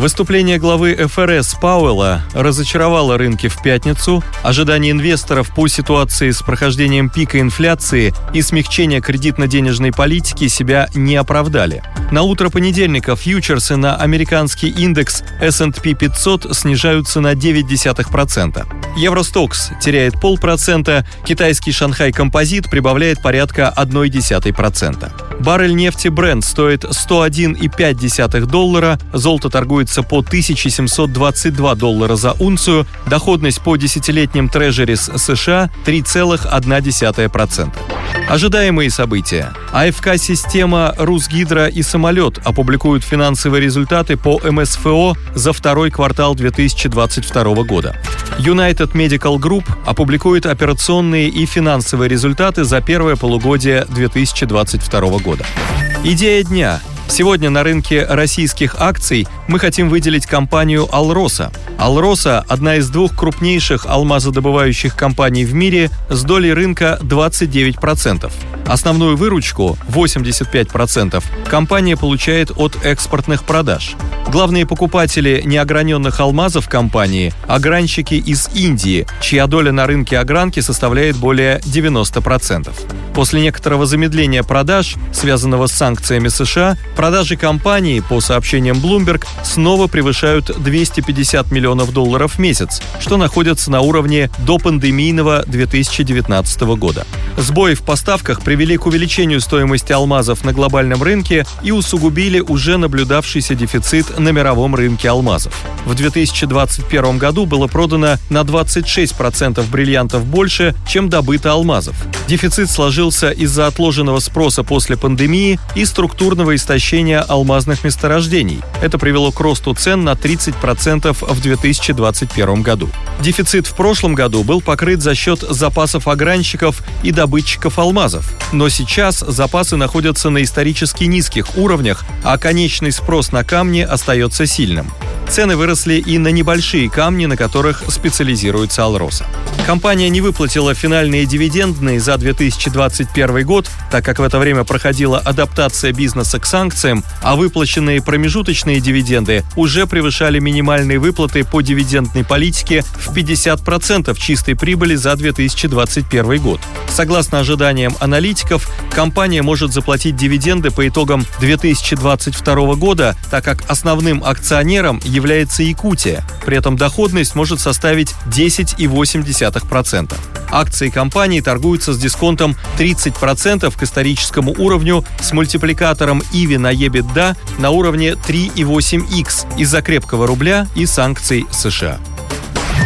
Выступление главы ФРС Пауэлла разочаровало рынки в пятницу. Ожидания инвесторов по ситуации с прохождением пика инфляции и смягчения кредитно-денежной политики себя не оправдали. На утро понедельника фьючерсы на американский индекс S&P 500 снижаются на 0,9%. Евростокс теряет полпроцента, китайский Шанхай Композит прибавляет порядка 0,1%. Баррель нефти Brent стоит 101,5 доллара, золото торгуется по 1722 доллара за унцию, доходность по десятилетним трежерис США 3,1%. Ожидаемые события. АФК-система «Русгидро» и «Самолет» опубликуют финансовые результаты по МСФО за второй квартал 2022 года. United Medical Group опубликует операционные и финансовые результаты за первое полугодие 2022 года. Идея дня. Сегодня на рынке российских акций мы хотим выделить компанию «Алроса». «Алроса» — одна из двух крупнейших алмазодобывающих компаний в мире с долей рынка 29%. Основную выручку, 85%, компания получает от экспортных продаж. Главные покупатели неограненных алмазов компании – огранщики из Индии, чья доля на рынке огранки составляет более 90%. После некоторого замедления продаж, связанного с санкциями США, продажи компании, по сообщениям Bloomberg, снова превышают 250 миллионов долларов в месяц, что находится на уровне до пандемийного 2019 года. Сбои в поставках привели к увеличению стоимости алмазов на глобальном рынке и усугубили уже наблюдавшийся дефицит на мировом рынке алмазов. В 2021 году было продано на 26% бриллиантов больше, чем добыто алмазов. Дефицит сложился из-за отложенного спроса после пандемии и структурного истощения алмазных месторождений. Это привело к росту цен на 30% в 2021 году. Дефицит в прошлом году был покрыт за счет запасов огранщиков и добытчиков алмазов. Но сейчас запасы находятся на исторически низких уровнях, а конечный спрос на камни остается сильным. Цены выросли и на небольшие камни, на которых специализируется Алроса. Компания не выплатила финальные дивидендные за 2021 год, так как в это время проходила адаптация бизнеса к санкциям, а выплаченные промежуточные дивиденды уже превышали минимальные выплаты по дивидендной политике в 50% чистой прибыли за 2021 год. Согласно ожиданиям аналитиков, компания может заплатить дивиденды по итогам 2022 года, так как основным акционером является Якутия. При этом доходность может составить 10,8%. Акции компании торгуются с дисконтом 30% к историческому уровню с мультипликатором IVI на EBITDA на уровне 3,8x из-за крепкого рубля и санкций США.